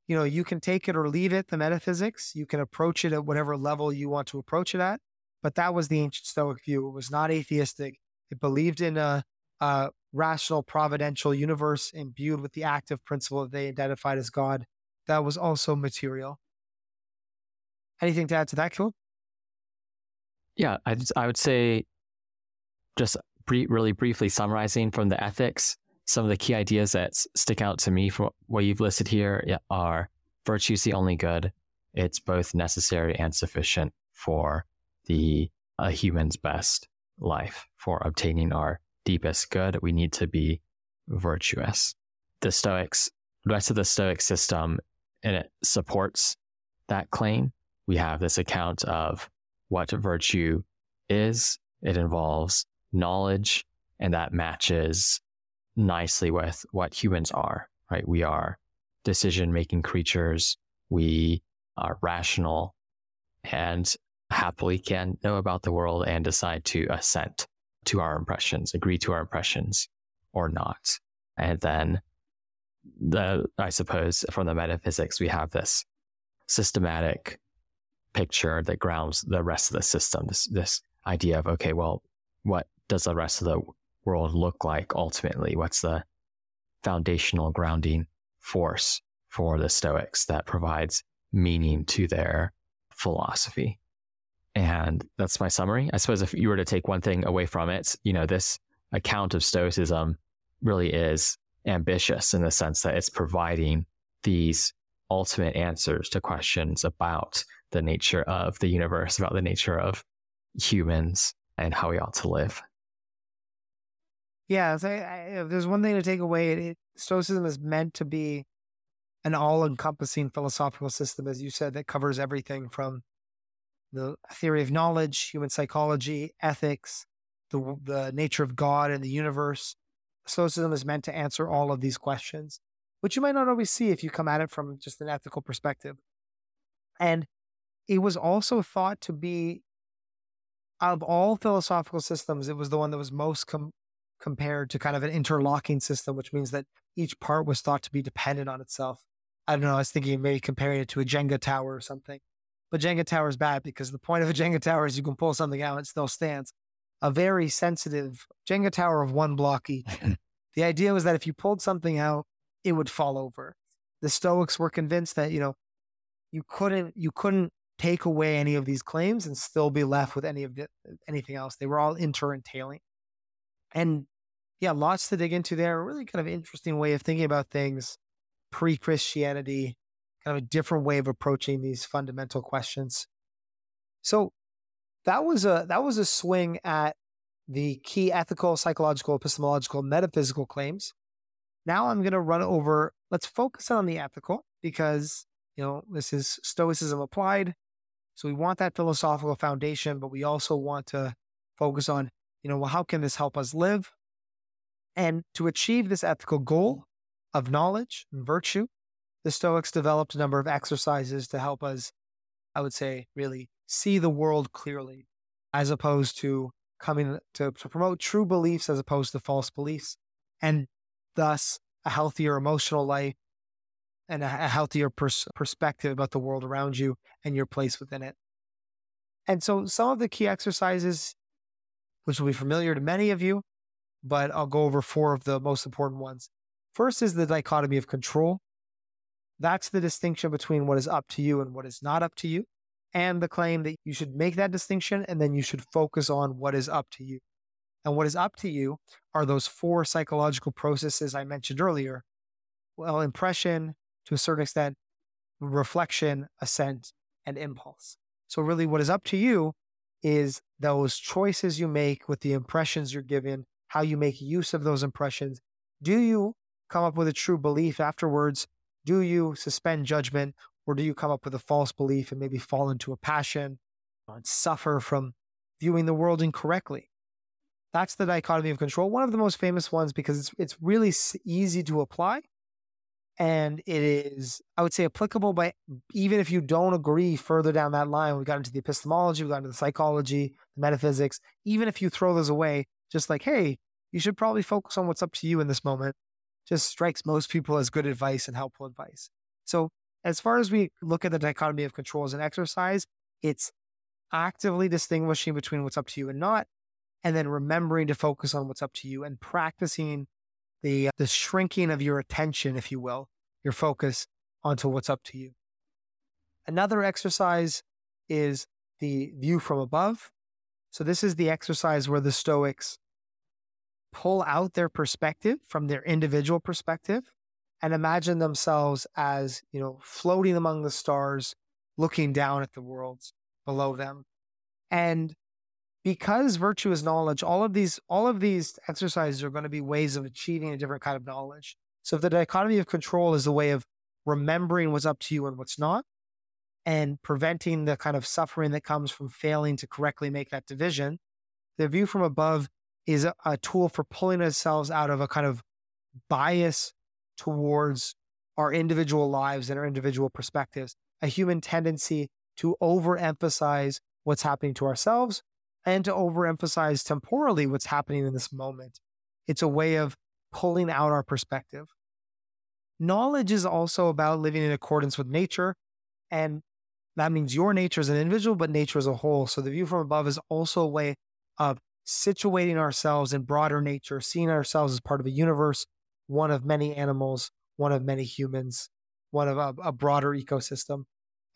you know, you can take it or leave it, the metaphysics. You can approach it at whatever level you want to approach it at. But that was the ancient Stoic view. It was not atheistic. It believed in a, a rational, providential universe imbued with the active principle that they identified as God. That was also material. Anything to add to that, Cool? Yeah, I, I would say, just really briefly summarizing from the ethics, some of the key ideas that stick out to me for what you've listed here are virtue is the only good. It's both necessary and sufficient for the a human's best life. For obtaining our deepest good, we need to be virtuous. The Stoics, the rest of the Stoic system, and it supports that claim. We have this account of what virtue is. It involves knowledge, and that matches nicely with what humans are, right? We are decision making creatures. We are rational and happily can know about the world and decide to assent to our impressions, agree to our impressions or not. And then the, I suppose from the metaphysics, we have this systematic picture that grounds the rest of the system. This this idea of okay, well, what does the rest of the world look like ultimately? What's the foundational grounding force for the Stoics that provides meaning to their philosophy? And that's my summary. I suppose if you were to take one thing away from it, you know, this account of Stoicism really is ambitious in the sense that it's providing these ultimate answers to questions about the nature of the universe, about the nature of humans and how we ought to live. Yeah, so I, I, if there's one thing to take away, it, Stoicism is meant to be an all-encompassing philosophical system, as you said, that covers everything from the theory of knowledge, human psychology, ethics, the the nature of God and the universe. Stoicism is meant to answer all of these questions, which you might not always see if you come at it from just an ethical perspective. And it was also thought to be, of all philosophical systems, it was the one that was most com- compared to kind of an interlocking system, which means that each part was thought to be dependent on itself. I don't know. I was thinking maybe comparing it to a Jenga tower or something. But Jenga tower is bad because the point of a Jenga tower is you can pull something out and it still stands. A very sensitive Jenga tower of one block each. the idea was that if you pulled something out, it would fall over. The Stoics were convinced that, you know, you couldn't you couldn't take away any of these claims and still be left with any of the, anything else. They were all inter-entailing. And yeah, lots to dig into there. A really kind of interesting way of thinking about things pre-Christianity, kind of a different way of approaching these fundamental questions. So that was a that was a swing at the key ethical, psychological, epistemological, metaphysical claims. Now I'm going to run over. Let's focus on the ethical because you know this is Stoicism applied. So we want that philosophical foundation, but we also want to focus on you know well how can this help us live? And to achieve this ethical goal of knowledge and virtue, the Stoics developed a number of exercises to help us, I would say, really see the world clearly, as opposed to coming to, to promote true beliefs as opposed to false beliefs, and thus a healthier emotional life and a, a healthier pers- perspective about the world around you and your place within it. And so, some of the key exercises, which will be familiar to many of you, but I'll go over four of the most important ones. First is the dichotomy of control. That's the distinction between what is up to you and what is not up to you, and the claim that you should make that distinction and then you should focus on what is up to you. And what is up to you are those four psychological processes I mentioned earlier. Well, impression, to a certain extent, reflection, assent, and impulse. So, really, what is up to you is those choices you make with the impressions you're given, how you make use of those impressions. Do you come up with a true belief afterwards? Do you suspend judgment or do you come up with a false belief and maybe fall into a passion and suffer from viewing the world incorrectly? That's the dichotomy of control. One of the most famous ones because it's it's really easy to apply and it is i would say applicable by even if you don't agree further down that line we got into the epistemology we got into the psychology the metaphysics even if you throw those away just like hey you should probably focus on what's up to you in this moment just strikes most people as good advice and helpful advice. So, as far as we look at the dichotomy of control as an exercise, it's actively distinguishing between what's up to you and not, and then remembering to focus on what's up to you and practicing the, uh, the shrinking of your attention, if you will, your focus onto what's up to you. Another exercise is the view from above. So, this is the exercise where the Stoics pull out their perspective from their individual perspective and imagine themselves as, you know, floating among the stars, looking down at the worlds below them. And because virtue is knowledge, all of these all of these exercises are going to be ways of achieving a different kind of knowledge. So if the dichotomy of control is a way of remembering what's up to you and what's not, and preventing the kind of suffering that comes from failing to correctly make that division, the view from above is a, a tool for pulling ourselves out of a kind of bias towards our individual lives and our individual perspectives, a human tendency to overemphasize what's happening to ourselves and to overemphasize temporally what's happening in this moment. It's a way of pulling out our perspective. Knowledge is also about living in accordance with nature. And that means your nature as an individual, but nature as a whole. So the view from above is also a way of situating ourselves in broader nature, seeing ourselves as part of a universe, one of many animals, one of many humans, one of a, a broader ecosystem.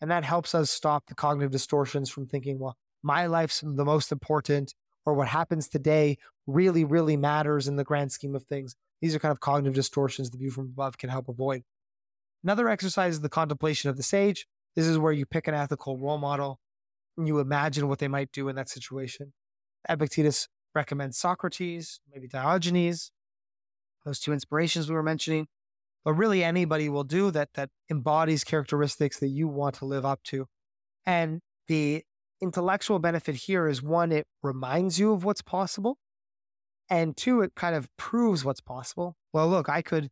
And that helps us stop the cognitive distortions from thinking, well, my life's the most important, or what happens today really, really matters in the grand scheme of things. These are kind of cognitive distortions the view from above can help avoid. Another exercise is the contemplation of the sage. This is where you pick an ethical role model and you imagine what they might do in that situation. Epictetus recommends Socrates, maybe Diogenes, those two inspirations we were mentioning. But really anybody will do that that embodies characteristics that you want to live up to. And the intellectual benefit here is one, it reminds you of what's possible. And two, it kind of proves what's possible. Well, look, I could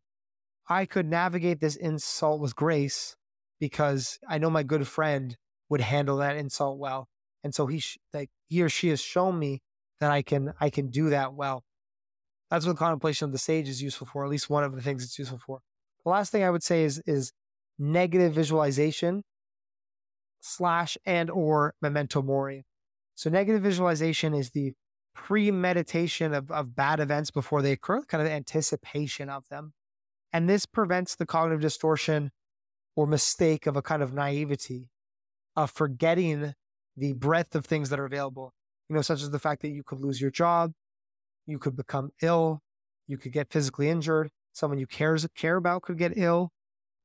I could navigate this insult with grace because I know my good friend would handle that insult well. And so he sh- like he or she has shown me that I can I can do that well. That's what contemplation of the sage is useful for, at least one of the things it's useful for. The last thing I would say is is negative visualization slash and or memento mori. So negative visualization is the premeditation of, of bad events before they occur, kind of anticipation of them. And this prevents the cognitive distortion or mistake of a kind of naivety of forgetting the breadth of things that are available, you know, such as the fact that you could lose your job, you could become ill, you could get physically injured, someone you cares, care about could get ill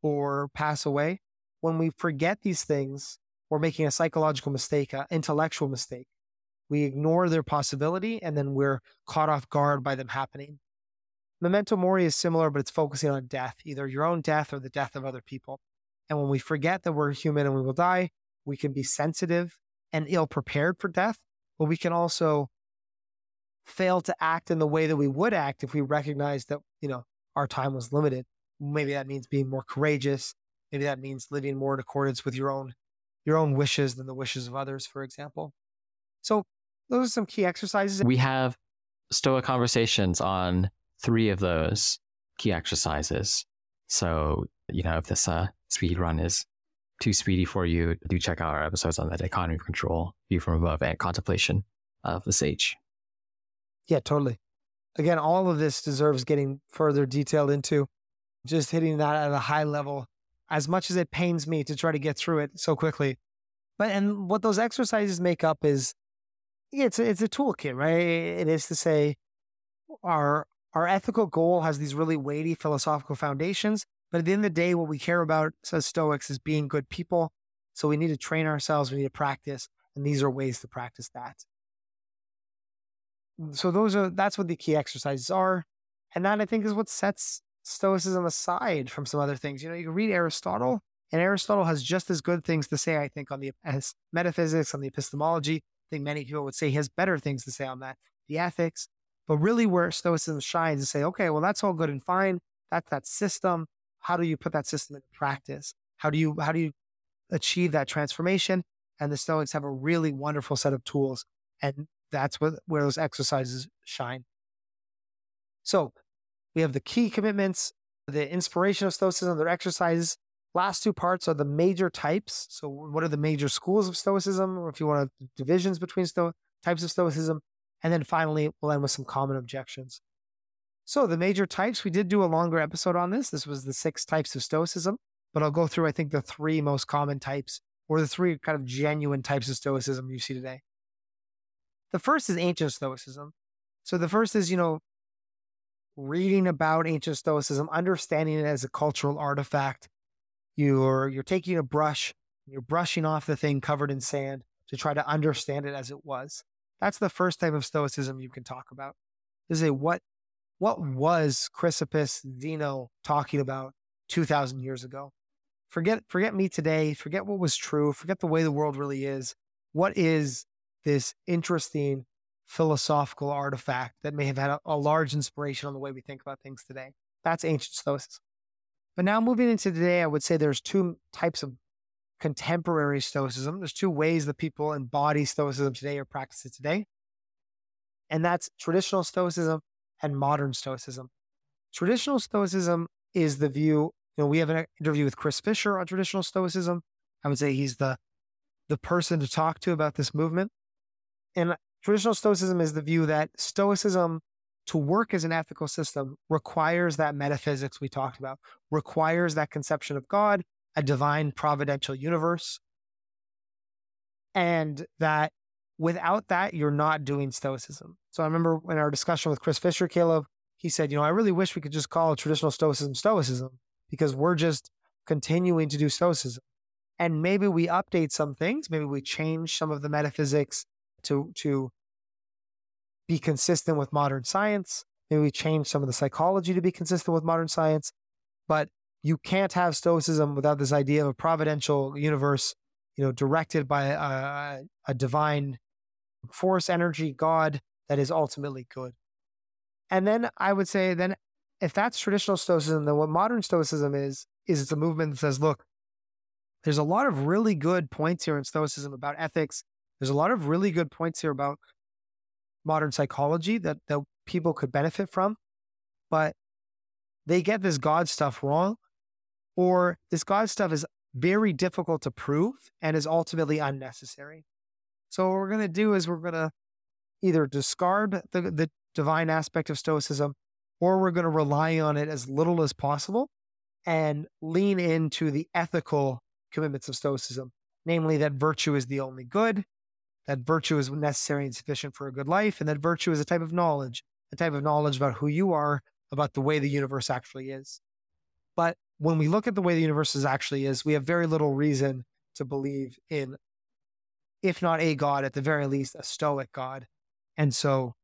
or pass away. When we forget these things, we're making a psychological mistake, an intellectual mistake. We ignore their possibility and then we're caught off guard by them happening. Memento mori is similar, but it's focusing on death, either your own death or the death of other people. And when we forget that we're human and we will die, we can be sensitive and ill prepared for death, but we can also fail to act in the way that we would act if we recognize that, you know, our time was limited. Maybe that means being more courageous. Maybe that means living more in accordance with your own your own wishes than the wishes of others, for example. So those are some key exercises. We have Stoa conversations on three of those key exercises. So, you know, if this uh, speed run is too speedy for you, do check out our episodes on the dichotomy of control, view from above, and contemplation of the sage. Yeah, totally. Again, all of this deserves getting further detailed into. Just hitting that at a high level, as much as it pains me to try to get through it so quickly. But and what those exercises make up is it's a, it's a toolkit, right? It is to say our our ethical goal has these really weighty philosophical foundations, but at the end of the day, what we care about, says Stoics, is being good people. So we need to train ourselves, we need to practice, and these are ways to practice that. Mm, so those are that's what the key exercises are. And that I think is what sets Stoicism aside from some other things. You know, you can read Aristotle, and Aristotle has just as good things to say, I think, on the as metaphysics, on the epistemology. I think many people would say he has better things to say on that, the ethics. But really, where Stoicism shines is say, okay, well, that's all good and fine. That's that system. How do you put that system into practice? How do you how do you achieve that transformation? And the Stoics have a really wonderful set of tools, and that's what where those exercises shine. So we have the key commitments, the inspiration of Stoicism, their exercises. Last two parts are the major types. So, what are the major schools of Stoicism, or if you want to, divisions between sto- types of Stoicism? And then finally, we'll end with some common objections. So, the major types, we did do a longer episode on this. This was the six types of Stoicism, but I'll go through, I think, the three most common types, or the three kind of genuine types of Stoicism you see today. The first is ancient Stoicism. So, the first is, you know, reading about ancient Stoicism, understanding it as a cultural artifact. You're, you're taking a brush, you're brushing off the thing covered in sand to try to understand it as it was. That's the first type of stoicism you can talk about. Is a what what was Chrysippus Zeno talking about 2000 years ago? Forget forget me today, forget what was true, forget the way the world really is. What is this interesting philosophical artifact that may have had a, a large inspiration on the way we think about things today? That's ancient stoicism. But now moving into today, I would say there's two types of contemporary Stoicism. There's two ways that people embody Stoicism today or practice it today. And that's traditional Stoicism and modern Stoicism. Traditional Stoicism is the view, you know, we have an interview with Chris Fisher on traditional Stoicism, I would say he's the the person to talk to about this movement. And traditional Stoicism is the view that Stoicism to work as an ethical system requires that metaphysics we talked about, requires that conception of God, a divine providential universe. And that without that, you're not doing Stoicism. So I remember in our discussion with Chris Fisher, Caleb, he said, you know, I really wish we could just call traditional Stoicism Stoicism because we're just continuing to do Stoicism. And maybe we update some things, maybe we change some of the metaphysics to, to be consistent with modern science. Maybe we change some of the psychology to be consistent with modern science. But you can't have Stoicism without this idea of a providential universe, you know, directed by a, a divine force, energy, God that is ultimately good. And then I would say, then if that's traditional Stoicism, then what modern Stoicism is, is it's a movement that says, look, there's a lot of really good points here in Stoicism about ethics. There's a lot of really good points here about modern psychology that, that people could benefit from, but they get this God stuff wrong, or this God stuff is very difficult to prove and is ultimately unnecessary. So what we're going to do is we're going to either discard the, the divine aspect of Stoicism, or we're going to rely on it as little as possible and lean into the ethical commitments of Stoicism, namely that virtue is the only good, that virtue is necessary and sufficient for a good life, and that virtue is a type of knowledge, a type of knowledge about who you are, about the way the universe actually is. But when we look at the way the universe is actually is, we have very little reason to believe in if not a God, at the very least, a stoic God. And so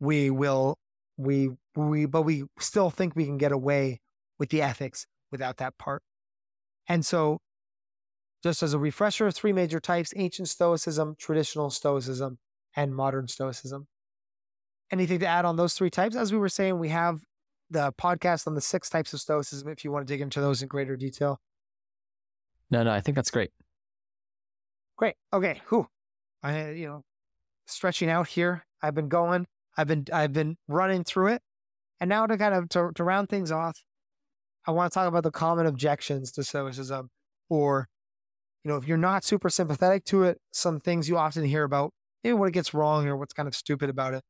we will, we, we, but we still think we can get away with the ethics without that part. And so, just as a refresher, three major types ancient Stoicism, traditional Stoicism, and modern Stoicism. Anything to add on those three types? As we were saying, we have the podcast on the six types of Stoicism if you want to dig into those in greater detail. No, no, I think that's great. Great. Okay. Who? I you know, stretching out here. I've been going. I've been I've been running through it. And now to kind of to, to round things off, I want to talk about the common objections to stoicism or you know, if you're not super sympathetic to it, some things you often hear about maybe what it gets wrong or what's kind of stupid about it.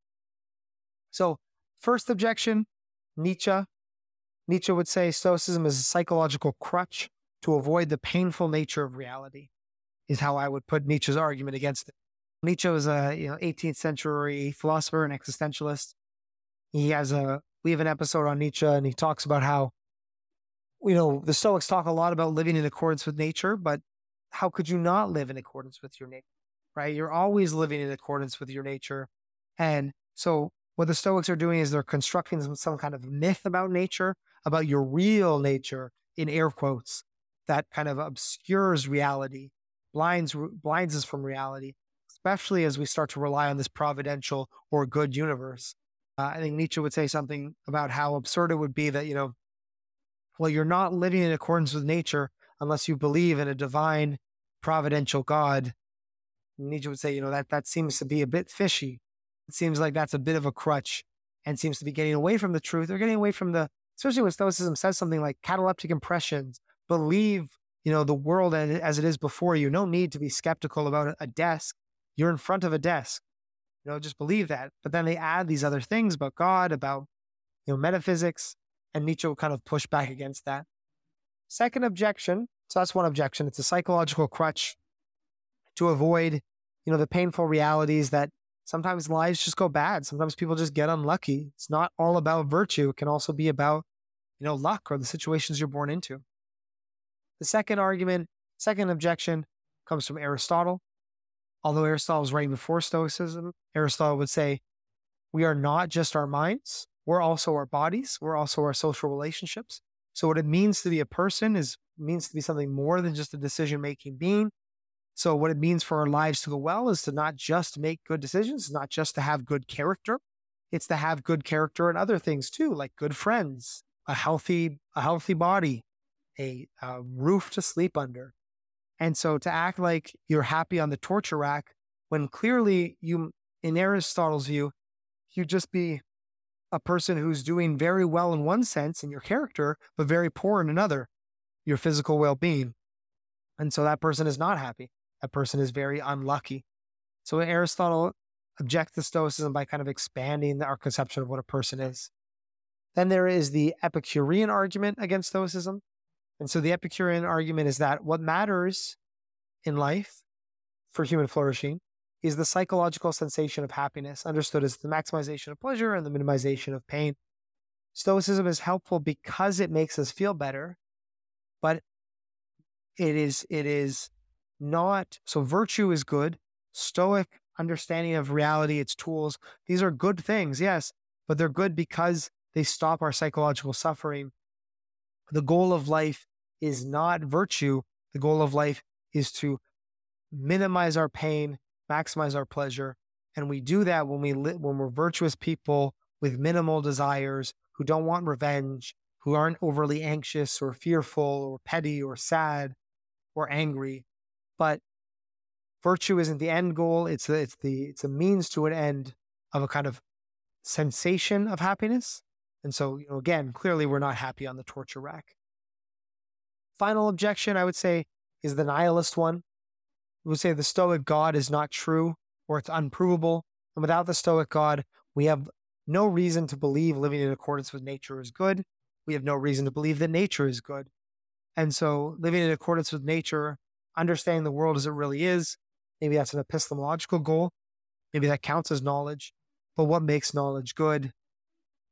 So, first objection, Nietzsche. Nietzsche would say Stoicism is a psychological crutch to avoid the painful nature of reality is how I would put Nietzsche's argument against it. Nietzsche was a you know 18th century philosopher and existentialist. He has a we have an episode on Nietzsche and he talks about how you know the Stoics talk a lot about living in accordance with nature, but how could you not live in accordance with your nature? Right? You're always living in accordance with your nature. And so what the Stoics are doing is they're constructing some, some kind of myth about nature, about your real nature in air quotes, that kind of obscures reality blinds blinds us from reality, especially as we start to rely on this providential or good universe. Uh, I think Nietzsche would say something about how absurd it would be that you know, well, you're not living in accordance with nature unless you believe in a divine, providential God. Nietzsche would say, you know, that that seems to be a bit fishy. It seems like that's a bit of a crutch and seems to be getting away from the truth. They're getting away from the, especially when Stoicism says something like cataleptic impressions, believe you know, the world as it is before you. No need to be skeptical about a desk. You're in front of a desk. You know, just believe that. But then they add these other things about God, about, you know, metaphysics, and Nietzsche will kind of push back against that. Second objection, so that's one objection. It's a psychological crutch to avoid, you know, the painful realities that sometimes lives just go bad. Sometimes people just get unlucky. It's not all about virtue. It can also be about, you know, luck or the situations you're born into. The second argument, second objection comes from Aristotle. Although Aristotle was writing before Stoicism, Aristotle would say, we are not just our minds, we're also our bodies, we're also our social relationships. So what it means to be a person is means to be something more than just a decision making being. So what it means for our lives to go well is to not just make good decisions, it's not just to have good character. It's to have good character and other things too, like good friends, a healthy, a healthy body, a, a roof to sleep under. And so to act like you're happy on the torture rack when clearly you, in Aristotle's view, you'd just be a person who's doing very well in one sense in your character, but very poor in another, your physical well being. And so that person is not happy. That person is very unlucky. So Aristotle objects to Stoicism by kind of expanding our conception of what a person is. Then there is the Epicurean argument against Stoicism. And so the Epicurean argument is that what matters in life for human flourishing is the psychological sensation of happiness, understood as the maximization of pleasure and the minimization of pain. Stoicism is helpful because it makes us feel better, but it is it is not so virtue is good. Stoic understanding of reality, its tools, these are good things, yes, but they're good because they stop our psychological suffering. The goal of life is not virtue. The goal of life is to minimize our pain, maximize our pleasure. And we do that when we li- when we're virtuous people with minimal desires who don't want revenge, who aren't overly anxious or fearful or petty or sad or angry. But virtue isn't the end goal. It's the, it's the it's a means to an end of a kind of sensation of happiness. And so, you know, again, clearly we're not happy on the torture rack. Final objection, I would say, is the nihilist one. We would say the Stoic God is not true or it's unprovable. And without the Stoic God, we have no reason to believe living in accordance with nature is good. We have no reason to believe that nature is good. And so, living in accordance with nature, understanding the world as it really is, maybe that's an epistemological goal. Maybe that counts as knowledge. But what makes knowledge good?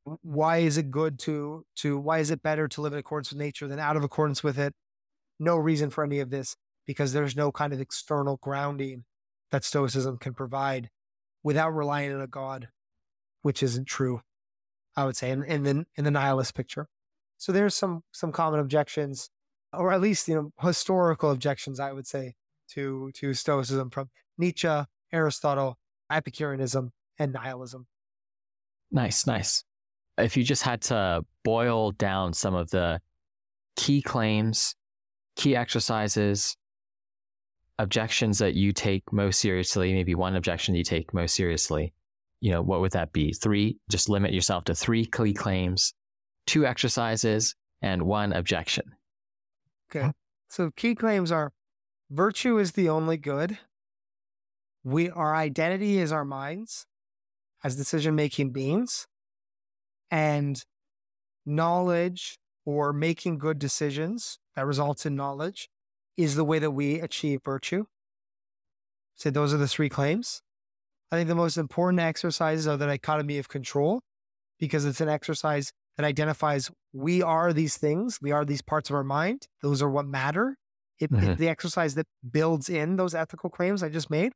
Why is it good to to why is it better to live in accordance with nature than out of accordance with it? No reason for any of this because there's no kind of external grounding that Stoicism can provide without relying on a God, which isn't true, I would say, in, in the in the nihilist picture. So there's some some common objections, or at least you know historical objections, I would say, to to Stoicism from Nietzsche, Aristotle, Epicureanism, and nihilism. Nice, nice. If you just had to boil down some of the key claims, key exercises, objections that you take most seriously, maybe one objection you take most seriously, you know, what would that be? Three, just limit yourself to three key claims, two exercises, and one objection. Okay. So key claims are virtue is the only good. We our identity is our minds as decision making beings. And knowledge or making good decisions that results in knowledge is the way that we achieve virtue. So those are the three claims. I think the most important exercises are the dichotomy of control because it's an exercise that identifies we are these things, we are these parts of our mind. Those are what matter. It, mm-hmm. the exercise that builds in those ethical claims I just made.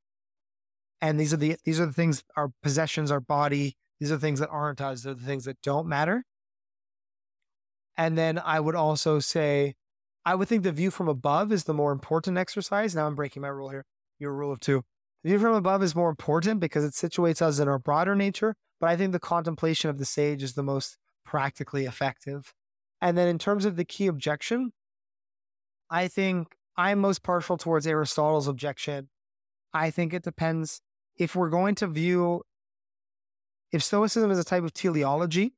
And these are the these are the things our possessions, our body. These are things that aren't us. They're the things that don't matter. And then I would also say I would think the view from above is the more important exercise. Now I'm breaking my rule here. Your rule of two. The view from above is more important because it situates us in our broader nature. But I think the contemplation of the sage is the most practically effective. And then in terms of the key objection, I think I'm most partial towards Aristotle's objection. I think it depends if we're going to view if Stoicism is a type of teleology,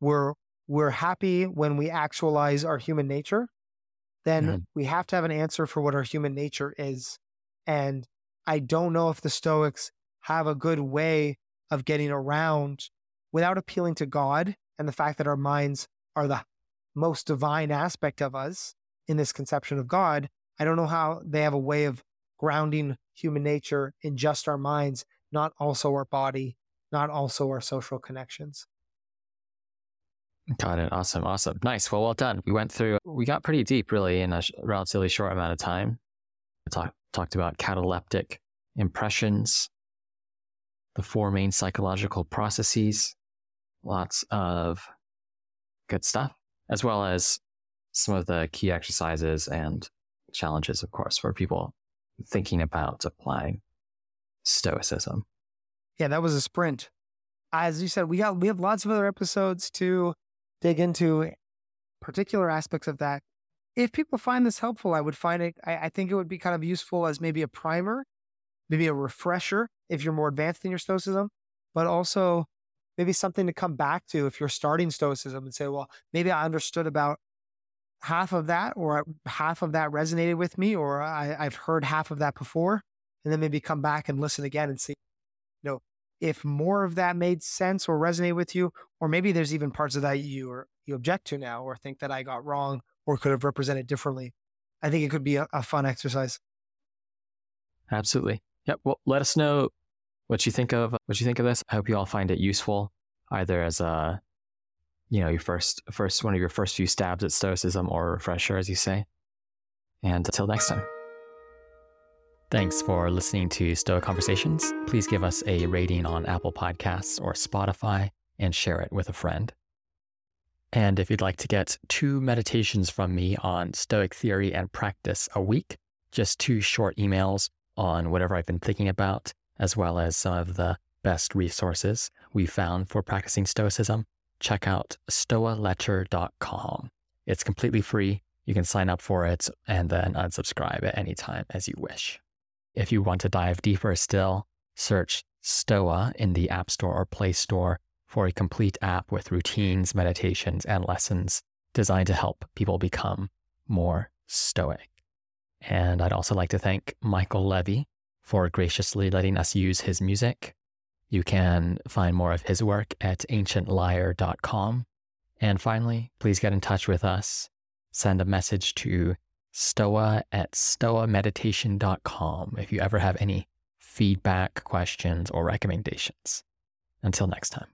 we're we're happy when we actualize our human nature then mm-hmm. we have to have an answer for what our human nature is. And I don't know if the Stoics have a good way of getting around without appealing to God and the fact that our minds are the most divine aspect of us in this conception of God. I don't know how they have a way of grounding human nature in just our minds, not also our body, not also our social connections. Got it. Awesome. Awesome. Nice. Well, well done. We went through, we got pretty deep really in a relatively short amount of time. We talk, talked about cataleptic impressions, the four main psychological processes, lots of good stuff, as well as some of the key exercises and challenges, of course, for people thinking about applying stoicism. Yeah, that was a sprint. As you said, we got we have lots of other episodes to dig into particular aspects of that. If people find this helpful, I would find it, I, I think it would be kind of useful as maybe a primer, maybe a refresher if you're more advanced in your Stoicism, but also maybe something to come back to if you're starting Stoicism and say, well, maybe I understood about half of that or half of that resonated with me or I, I've heard half of that before and then maybe come back and listen again and see, if more of that made sense or resonate with you, or maybe there's even parts of that you you object to now or think that I got wrong or could have represented differently. I think it could be a, a fun exercise. Absolutely. Yep. Well, let us know what you think of what you think of this. I hope you all find it useful, either as a you know your first first one of your first few stabs at stoicism or a refresher, as you say. And until next time. Thanks for listening to Stoa Conversations. Please give us a rating on Apple Podcasts or Spotify and share it with a friend. And if you'd like to get two meditations from me on Stoic theory and practice a week, just two short emails on whatever I've been thinking about, as well as some of the best resources we found for practicing Stoicism, check out stoaletter.com. It's completely free. You can sign up for it and then unsubscribe at any time as you wish. If you want to dive deeper still, search Stoa in the App Store or Play Store for a complete app with routines, meditations, and lessons designed to help people become more stoic. And I'd also like to thank Michael Levy for graciously letting us use his music. You can find more of his work at ancientlyre.com. And finally, please get in touch with us. Send a message to stoa at stoameditation.com if you ever have any feedback, questions, or recommendations. Until next time.